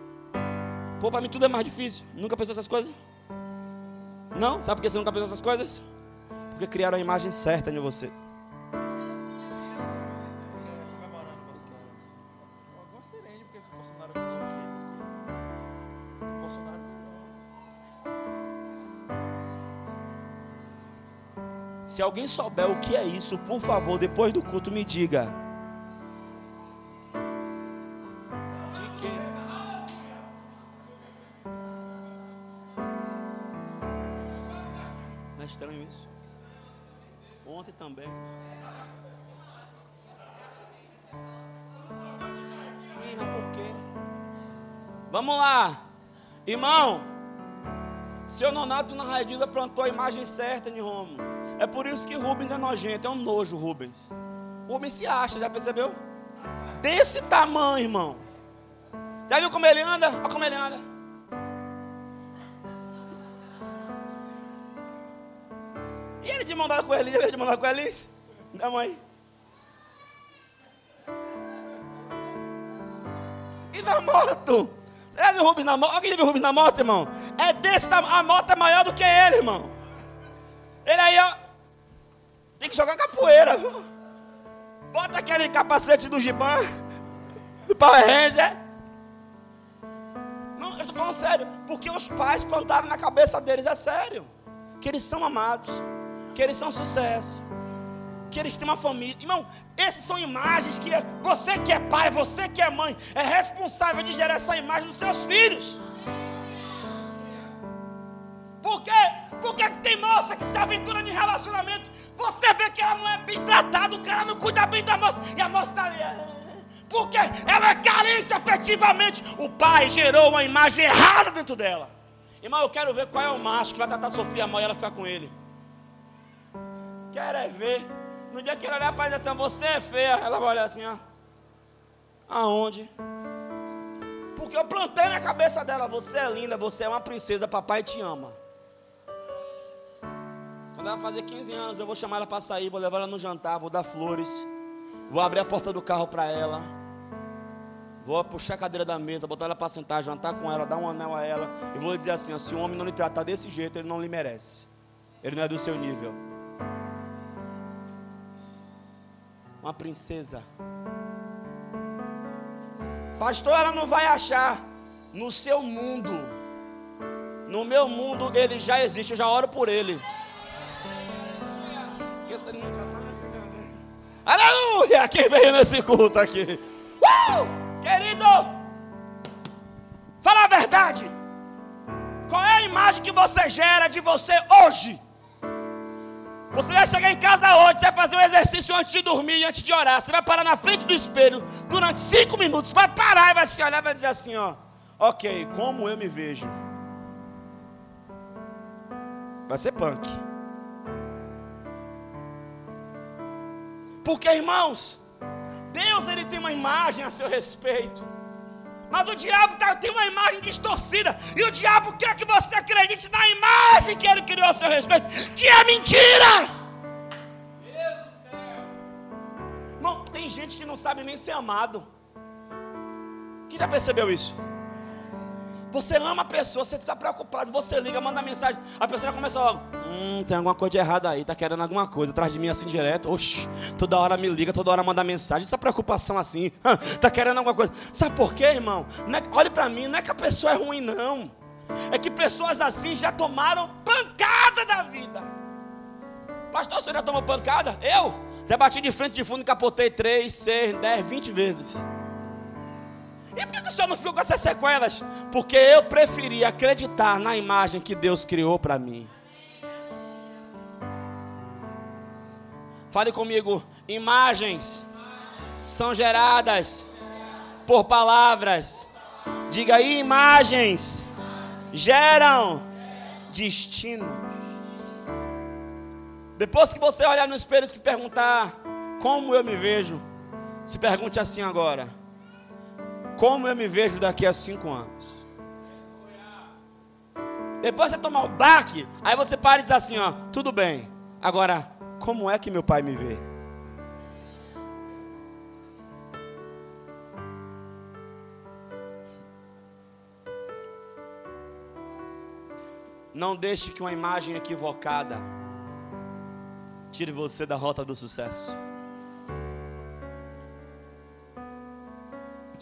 Pô, para mim tudo é mais difícil. Nunca pensou essas coisas? Não? Sabe por que você nunca pensou essas coisas? Porque criaram a imagem certa em você. Se alguém souber o que é isso, por favor, depois do culto me diga. Também. Sim, mas por quê? Vamos lá. Irmão, seu nonato na Raidilda plantou a imagem certa de Romo. É por isso que Rubens é nojento, é um nojo, Rubens. Rubens se acha, já percebeu? Desse tamanho, irmão. Já viu como ele anda? Olha como ele anda. De dada com ele, de mão dada com Alice? Da mãe. E na moto? Você já viu Rubens na moto? Alguém viu Rubens na moto, irmão? É desse tamanho. A moto é maior do que ele, irmão. Ele aí, ó. Tem que jogar capoeira. Bota aquele capacete do Giban, do Power Ranger. Não, eu estou falando sério. Porque os pais plantaram na cabeça deles, é sério. Que eles são amados. Que eles são sucesso que eles têm uma família. Irmão, essas são imagens que você que é pai, você que é mãe, é responsável de gerar essa imagem nos seus filhos. Por quê? Porque tem moça que se aventura em relacionamento, você vê que ela não é bem tratada, o cara não cuida bem da moça, e a moça está ali. É, porque ela é carente afetivamente. O pai gerou uma imagem errada dentro dela. Irmão, eu quero ver qual é o macho que vai tratar Sofia mal e ela ficar com ele. Quero é ver no dia que ele olhar para ela assim, você é feia, ela vai olhar assim, ó. Aonde? Porque eu plantei na cabeça dela, você é linda, você é uma princesa, papai te ama. Quando ela fazer 15 anos, eu vou chamar ela para sair, vou levar ela no jantar, vou dar flores, vou abrir a porta do carro para ela. Vou puxar a cadeira da mesa, botar ela para sentar, jantar com ela, dar um anel a ela. E vou dizer assim: ó, se o homem não lhe tratar desse jeito, ele não lhe merece. Ele não é do seu nível. Uma princesa. Pastor, ela não vai achar no seu mundo. No meu mundo ele já existe, eu já oro por ele. Que se ele não tratar, Aleluia! Quem veio nesse culto aqui? Uh! Querido, fala a verdade. Qual é a imagem que você gera de você hoje? Você vai chegar em casa hoje, você vai fazer um exercício antes de dormir e antes de orar. Você vai parar na frente do espelho durante cinco minutos. Vai parar e vai se olhar e vai dizer assim: ó, ok, como eu me vejo? Vai ser punk. Porque, irmãos, Deus ele tem uma imagem a seu respeito. Mas o diabo tá, tem uma imagem distorcida. E o diabo quer que você acredite na imagem que ele criou a seu respeito, que é mentira. Irmão, tem gente que não sabe nem ser amado. Quem já percebeu isso? Você ama a pessoa, você está preocupado, você liga, manda mensagem, a pessoa já começa logo, hum, tem alguma coisa de errado aí, tá querendo alguma coisa atrás de mim assim direto, oxe, toda hora me liga, toda hora manda mensagem, essa preocupação assim, tá querendo alguma coisa. Sabe por quê, irmão? É, olhe para mim, não é que a pessoa é ruim, não. É que pessoas assim já tomaram pancada da vida. Pastor, você já tomou pancada? Eu? Já bati de frente de fundo e capotei 3, 6, 10, 20 vezes. E por que o senhor não ficou com essas sequelas? Porque eu preferi acreditar na imagem que Deus criou para mim. Fale comigo, imagens são geradas por palavras. Diga aí, imagens geram destinos. Depois que você olhar no espelho e se perguntar como eu me vejo, se pergunte assim agora como eu me vejo daqui a cinco anos. Depois você tomar o baque, aí você para e diz assim, ó, tudo bem. Agora, como é que meu pai me vê? Não deixe que uma imagem equivocada tire você da rota do sucesso.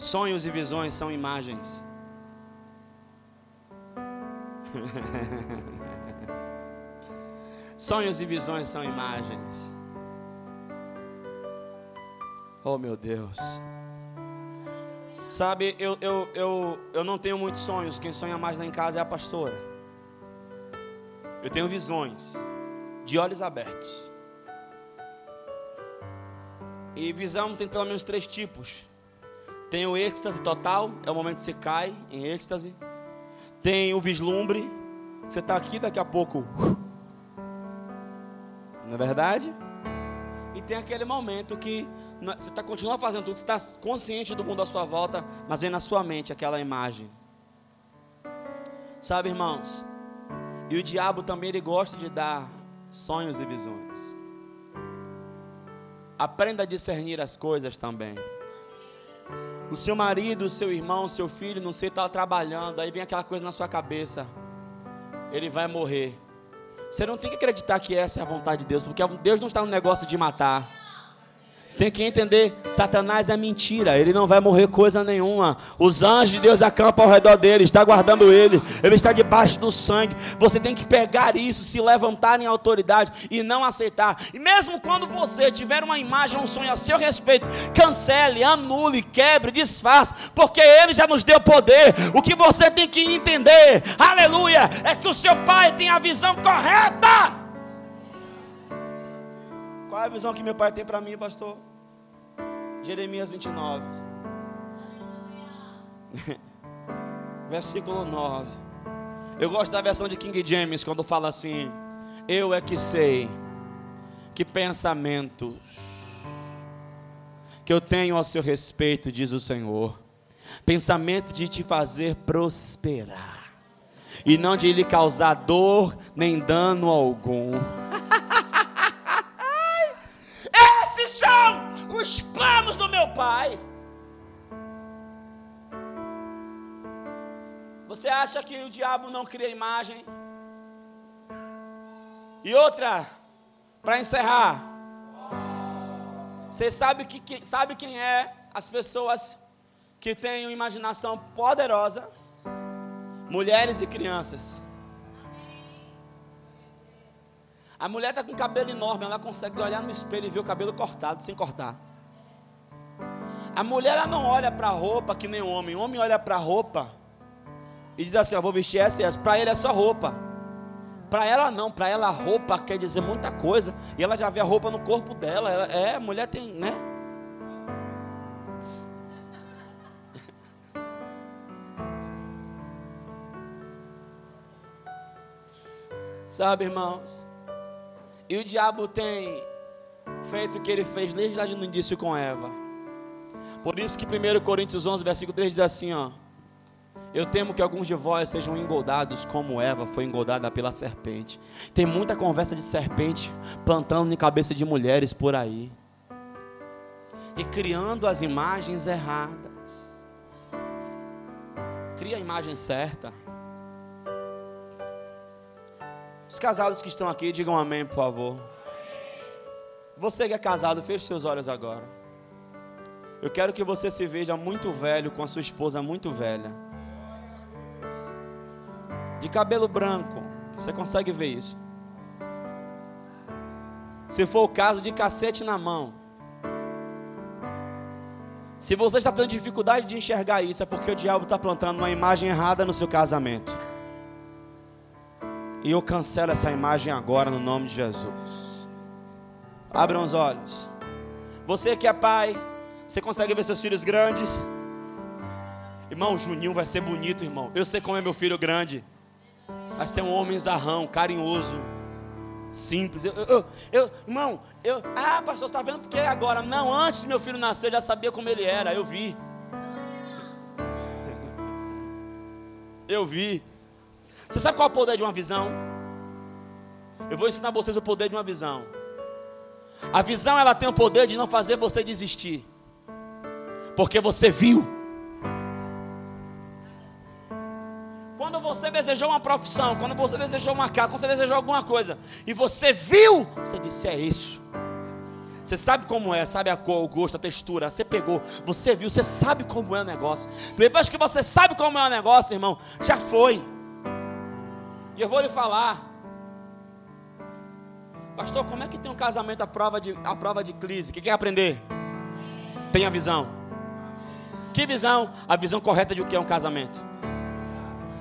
Sonhos e visões são imagens. (laughs) Sonhos e visões são imagens. Oh meu Deus. Sabe, eu, eu, eu, eu não tenho muitos sonhos. Quem sonha mais lá em casa é a pastora. Eu tenho visões de olhos abertos. E visão tem pelo menos três tipos. Tem o êxtase total, é o momento que você cai em êxtase. Tem o vislumbre, você está aqui daqui a pouco. Não é verdade? E tem aquele momento que você está continuando fazendo tudo, você está consciente do mundo à sua volta, mas vem na sua mente aquela imagem. Sabe, irmãos? E o diabo também ele gosta de dar sonhos e visões. Aprenda a discernir as coisas também. O seu marido, o seu irmão, o seu filho, não sei, está trabalhando, aí vem aquela coisa na sua cabeça. Ele vai morrer. Você não tem que acreditar que essa é a vontade de Deus, porque Deus não está no negócio de matar. Você tem que entender, Satanás é mentira, ele não vai morrer coisa nenhuma. Os anjos de Deus acampam ao redor dele, está guardando ele, ele está debaixo do sangue. Você tem que pegar isso, se levantar em autoridade e não aceitar. E mesmo quando você tiver uma imagem, um sonho a seu respeito, cancele, anule, quebre, desfaça, porque ele já nos deu poder. O que você tem que entender, aleluia, é que o seu pai tem a visão correta. Qual é a visão que meu pai tem para mim, pastor? Jeremias 29. (laughs) Versículo 9. Eu gosto da versão de King James quando fala assim: Eu é que sei que pensamentos que eu tenho ao seu respeito, diz o Senhor. Pensamento de te fazer prosperar e não de lhe causar dor nem dano algum. (laughs) meu pai. Você acha que o diabo não cria imagem? E outra, para encerrar, você sabe, que, sabe quem é as pessoas que têm uma imaginação poderosa? Mulheres e crianças. A mulher está com cabelo enorme, ela consegue olhar no espelho e ver o cabelo cortado, sem cortar. A mulher ela não olha para a roupa que nem o homem. O homem olha para a roupa e diz assim: Eu vou vestir essa e essa. Para ele é só roupa. Para ela não, para ela roupa quer dizer muita coisa. E ela já vê a roupa no corpo dela. Ela, é, mulher tem, né? (laughs) Sabe, irmãos? E o diabo tem feito o que ele fez desde lá no início com Eva. Por isso que 1 Coríntios 11, versículo 3 diz assim, ó: Eu temo que alguns de vós sejam engoldados como Eva foi engolada pela serpente. Tem muita conversa de serpente plantando em cabeça de mulheres por aí. E criando as imagens erradas. Cria a imagem certa. Os casados que estão aqui, digam amém, por favor. Você que é casado, feche seus olhos agora. Eu quero que você se veja muito velho com a sua esposa muito velha. De cabelo branco. Você consegue ver isso? Se for o caso, de cacete na mão. Se você está tendo dificuldade de enxergar isso, é porque o diabo está plantando uma imagem errada no seu casamento. E eu cancelo essa imagem agora no nome de Jesus. Abram os olhos. Você que é pai, você consegue ver seus filhos grandes? Irmão, Juninho vai ser bonito, irmão. Eu sei como é meu filho grande. Vai ser um homem zarrão, carinhoso, simples. Eu, eu, eu, irmão, eu, ah, pastor, você está vendo porque agora? Não, antes meu filho nascer, eu já sabia como ele era. Eu vi. (laughs) Eu vi. Você sabe qual é o poder de uma visão? Eu vou ensinar vocês o poder de uma visão. A visão ela tem o poder de não fazer você desistir. Porque você viu. Quando você desejou uma profissão, quando você desejou uma casa, quando você desejou alguma coisa, e você viu, você disse: é isso. Você sabe como é, sabe a cor, o gosto, a textura. Você pegou, você viu, você sabe como é o negócio. Depois que você sabe como é o negócio, irmão, já foi. E eu vou lhe falar. Pastor, como é que tem um casamento à prova de, à prova de crise? Que quer aprender? Tenha visão. Que visão? A visão correta de o que é um casamento.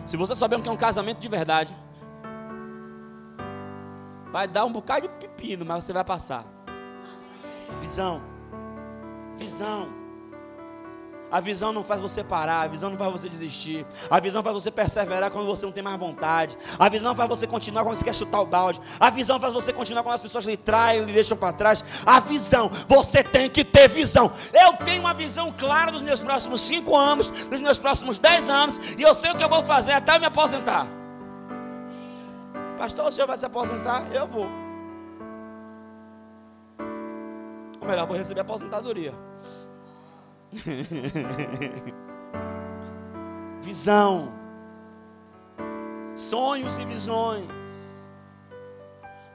Se você souber o que é um casamento de verdade, vai dar um bocado de pepino, mas você vai passar. Visão. Visão. A visão não faz você parar, a visão não faz você desistir. A visão faz você perseverar quando você não tem mais vontade. A visão faz você continuar quando você quer chutar o balde. A visão faz você continuar quando as pessoas lhe traem, lhe deixam para trás. A visão, você tem que ter visão. Eu tenho uma visão clara dos meus próximos cinco anos, dos meus próximos dez anos, e eu sei o que eu vou fazer até me aposentar. Pastor, o senhor vai se aposentar? Eu vou. Ou melhor, vou receber aposentadoria. (laughs) Visão. Sonhos e visões.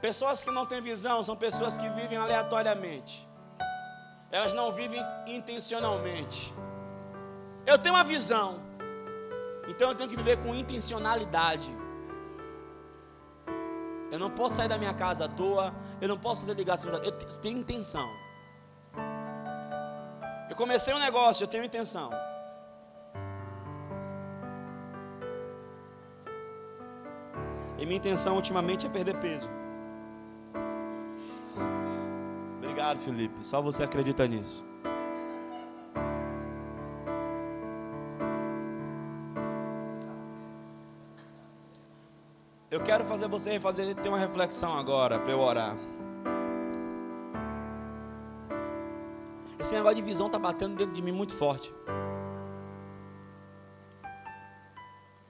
Pessoas que não têm visão são pessoas que vivem aleatoriamente. Elas não vivem intencionalmente. Eu tenho uma visão. Então eu tenho que viver com intencionalidade. Eu não posso sair da minha casa à toa. Eu não posso fazer ligações. Eu tenho intenção. Eu comecei um negócio, eu tenho intenção. E minha intenção ultimamente é perder peso. Obrigado, Felipe. Só você acredita nisso. Eu quero fazer você fazer ter uma reflexão agora para eu orar. Esse negócio de visão está batendo dentro de mim muito forte.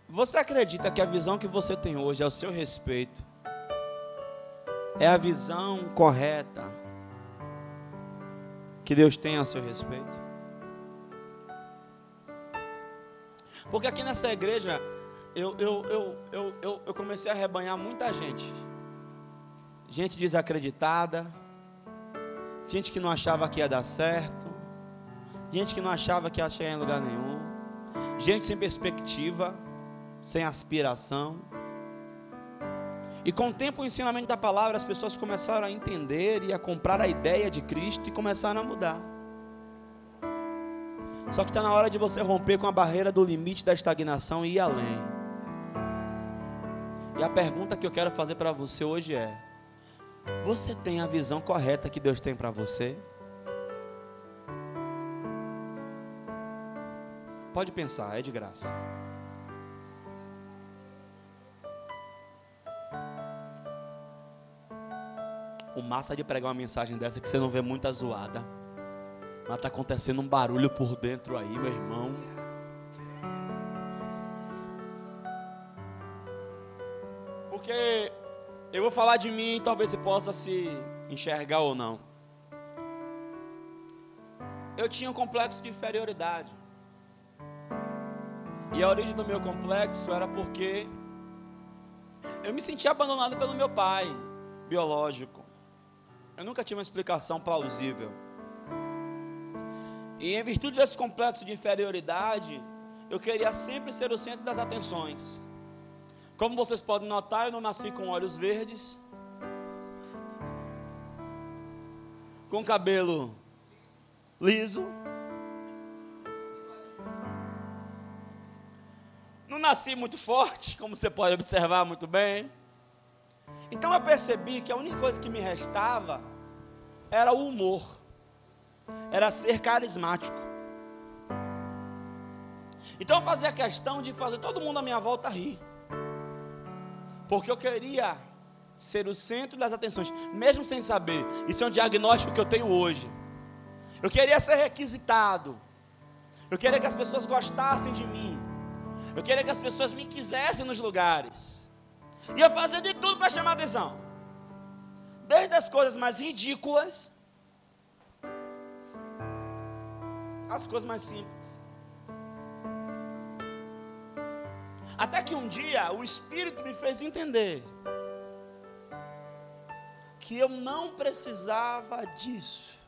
Você acredita que a visão que você tem hoje ao seu respeito é a visão correta que Deus tem a seu respeito? Porque aqui nessa igreja eu, eu, eu, eu, eu, eu comecei a rebanhar muita gente. Gente desacreditada gente que não achava que ia dar certo, gente que não achava que ia chegar em lugar nenhum, gente sem perspectiva, sem aspiração. E com o tempo o ensinamento da palavra, as pessoas começaram a entender e a comprar a ideia de Cristo e começaram a mudar. Só que está na hora de você romper com a barreira do limite da estagnação e ir além. E a pergunta que eu quero fazer para você hoje é: você tem a visão correta que Deus tem para você? Pode pensar, é de graça. O massa de pregar uma mensagem dessa que você não vê muita zoada. Mas está acontecendo um barulho por dentro aí, meu irmão. Falar de mim, talvez você possa se enxergar ou não. Eu tinha um complexo de inferioridade. E a origem do meu complexo era porque eu me sentia abandonado pelo meu pai biológico. Eu nunca tive uma explicação plausível. E em virtude desse complexo de inferioridade, eu queria sempre ser o centro das atenções. Como vocês podem notar, eu não nasci com olhos verdes, com cabelo liso. Não nasci muito forte, como você pode observar muito bem. Então eu percebi que a única coisa que me restava era o humor, era ser carismático. Então eu fazia questão de fazer todo mundo à minha volta rir. Porque eu queria ser o centro das atenções, mesmo sem saber. Isso é um diagnóstico que eu tenho hoje. Eu queria ser requisitado. Eu queria que as pessoas gostassem de mim. Eu queria que as pessoas me quisessem nos lugares. E eu fazia de tudo para chamar atenção. Desde as coisas mais ridículas, as coisas mais simples. Até que um dia o Espírito me fez entender que eu não precisava disso.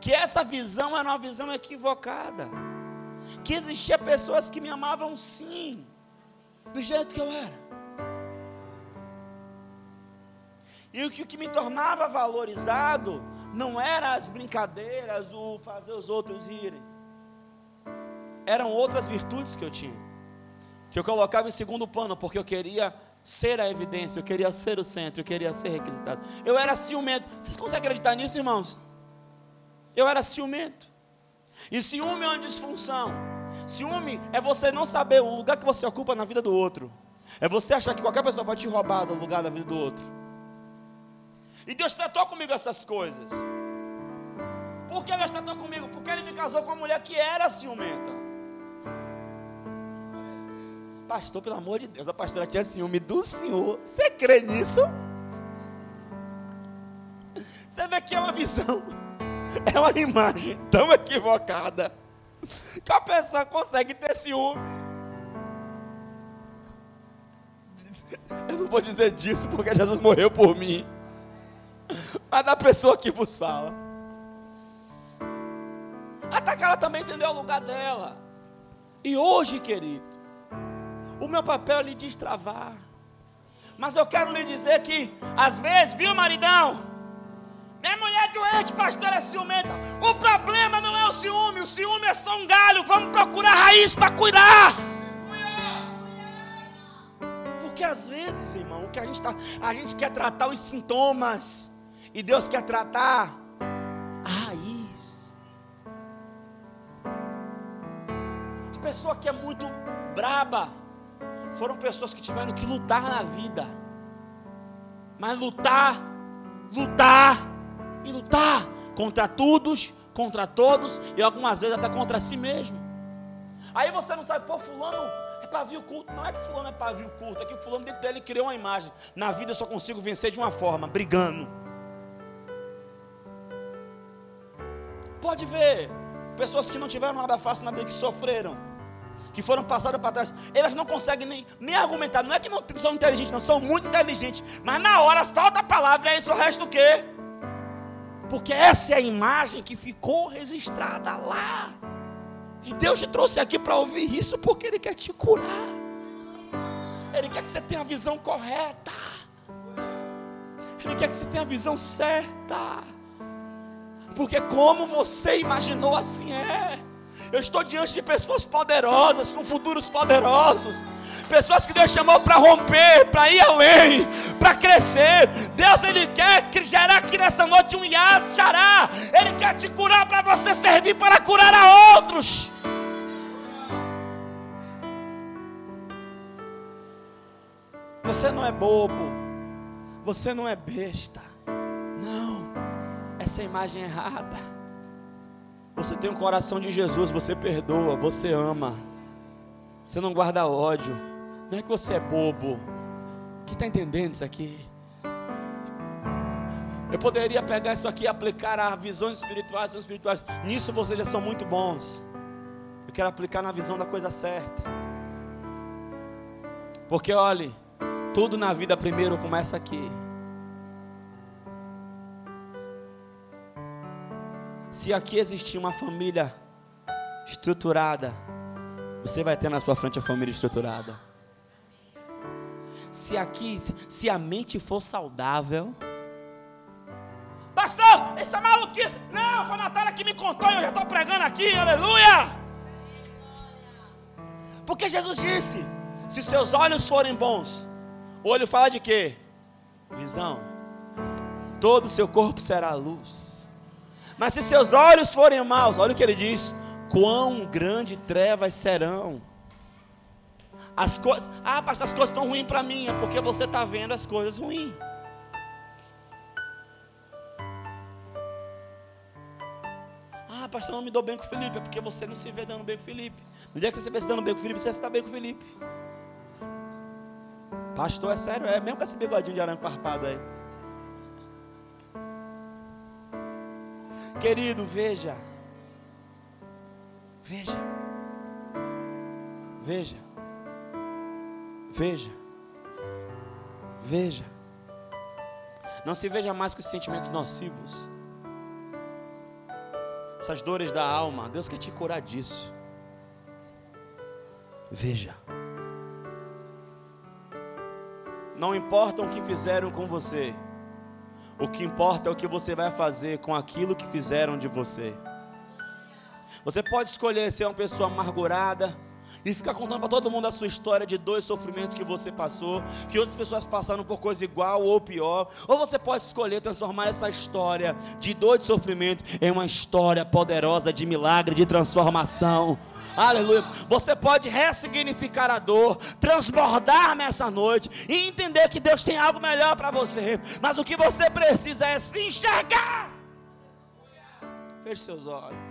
Que essa visão era uma visão equivocada. Que existia pessoas que me amavam sim, do jeito que eu era. E o que me tornava valorizado não era as brincadeiras, o fazer os outros irem eram outras virtudes que eu tinha, que eu colocava em segundo plano, porque eu queria ser a evidência, eu queria ser o centro, eu queria ser requisitado. Eu era ciumento. Vocês conseguem acreditar nisso, irmãos? Eu era ciumento. E ciúme é uma disfunção. Ciúme é você não saber o lugar que você ocupa na vida do outro. É você achar que qualquer pessoa pode te roubar do lugar da vida do outro. E Deus tratou comigo essas coisas. Por que Deus tratou comigo? Porque Ele me casou com uma mulher que era ciumenta. Pastor, pelo amor de Deus, a pastora tinha ciúme do Senhor. Você crê nisso? Você vê que é uma visão, é uma imagem tão equivocada que a pessoa consegue ter ciúme. Eu não vou dizer disso porque Jesus morreu por mim, mas da pessoa que vos fala. Até que ela também entendeu o lugar dela. E hoje, querido, o meu papel é lhe destravar. Mas eu quero lhe dizer que, às vezes, viu, maridão? Minha mulher é doente, pastor, é ciumenta. O problema não é o ciúme, o ciúme é só um galho. Vamos procurar raiz para cuidar. Porque às vezes, irmão, o que a gente tá, a gente quer tratar os sintomas e Deus quer tratar a raiz. A pessoa que é muito braba foram pessoas que tiveram que lutar na vida. Mas lutar, lutar e lutar contra todos, contra todos e algumas vezes até contra si mesmo. Aí você não sabe, pô, fulano é pavio culto. Não é que fulano é pavio culto, é que fulano dentro dele criou uma imagem. Na vida eu só consigo vencer de uma forma, brigando. Pode ver, pessoas que não tiveram nada fácil na vida, que sofreram, que foram passadas para trás, elas não conseguem nem, nem argumentar. Não é que não são inteligentes, não, são muito inteligentes. Mas na hora falta a palavra, e aí só resta o quê? Porque essa é a imagem que ficou registrada lá. E Deus te trouxe aqui para ouvir isso porque Ele quer te curar. Ele quer que você tenha a visão correta. Ele quer que você tenha a visão certa. Porque como você imaginou, assim é. Eu estou diante de pessoas poderosas, com futuros poderosos pessoas que Deus chamou para romper, para ir além, para crescer. Deus ele quer gerar aqui nessa noite um Yas Xará. Ele quer te curar para você servir para curar a outros. Você não é bobo. Você não é besta. Não. Essa é imagem errada. Você tem um coração de Jesus, você perdoa, você ama. Você não guarda ódio. Não é que você é bobo. Quem está entendendo isso aqui? Eu poderia pegar isso aqui e aplicar a visões espirituais, visões espirituais. Nisso vocês já são muito bons. Eu quero aplicar na visão da coisa certa. Porque olhe, tudo na vida primeiro começa aqui. Se aqui existir uma família estruturada, você vai ter na sua frente a família estruturada se aqui, se a mente for saudável. Pastor, isso é maluquice. Não, foi a Natália que me contou e eu já estou pregando aqui, aleluia. Porque Jesus disse: se os seus olhos forem bons, o olho fala de quê? Visão. Todo o seu corpo será luz. Mas se seus olhos forem maus, olha o que ele diz: quão grande trevas serão. As coisas, ah, pastor, as coisas estão ruins para mim, é porque você está vendo as coisas ruins. Ah, pastor, não me dou bem com o Felipe, é porque você não se vê dando bem com o Felipe. No dia que você vê se dando bem com o Felipe, você está bem com o Felipe. Pastor, é sério, é mesmo com esse bigodinho de arame farpado aí. Querido, veja. Veja. Veja. Veja. Veja. Não se veja mais com os sentimentos nocivos. Essas dores da alma. Deus quer te curar disso. Veja. Não importa o que fizeram com você. O que importa é o que você vai fazer com aquilo que fizeram de você. Você pode escolher ser uma pessoa amargurada e ficar contando para todo mundo a sua história de dois sofrimentos que você passou, que outras pessoas passaram por coisa igual ou pior, ou você pode escolher transformar essa história de dor de sofrimento em uma história poderosa de milagre, de transformação. Aleluia. Você pode ressignificar a dor, transbordar nessa noite e entender que Deus tem algo melhor para você. Mas o que você precisa é se enxergar. Feche seus olhos.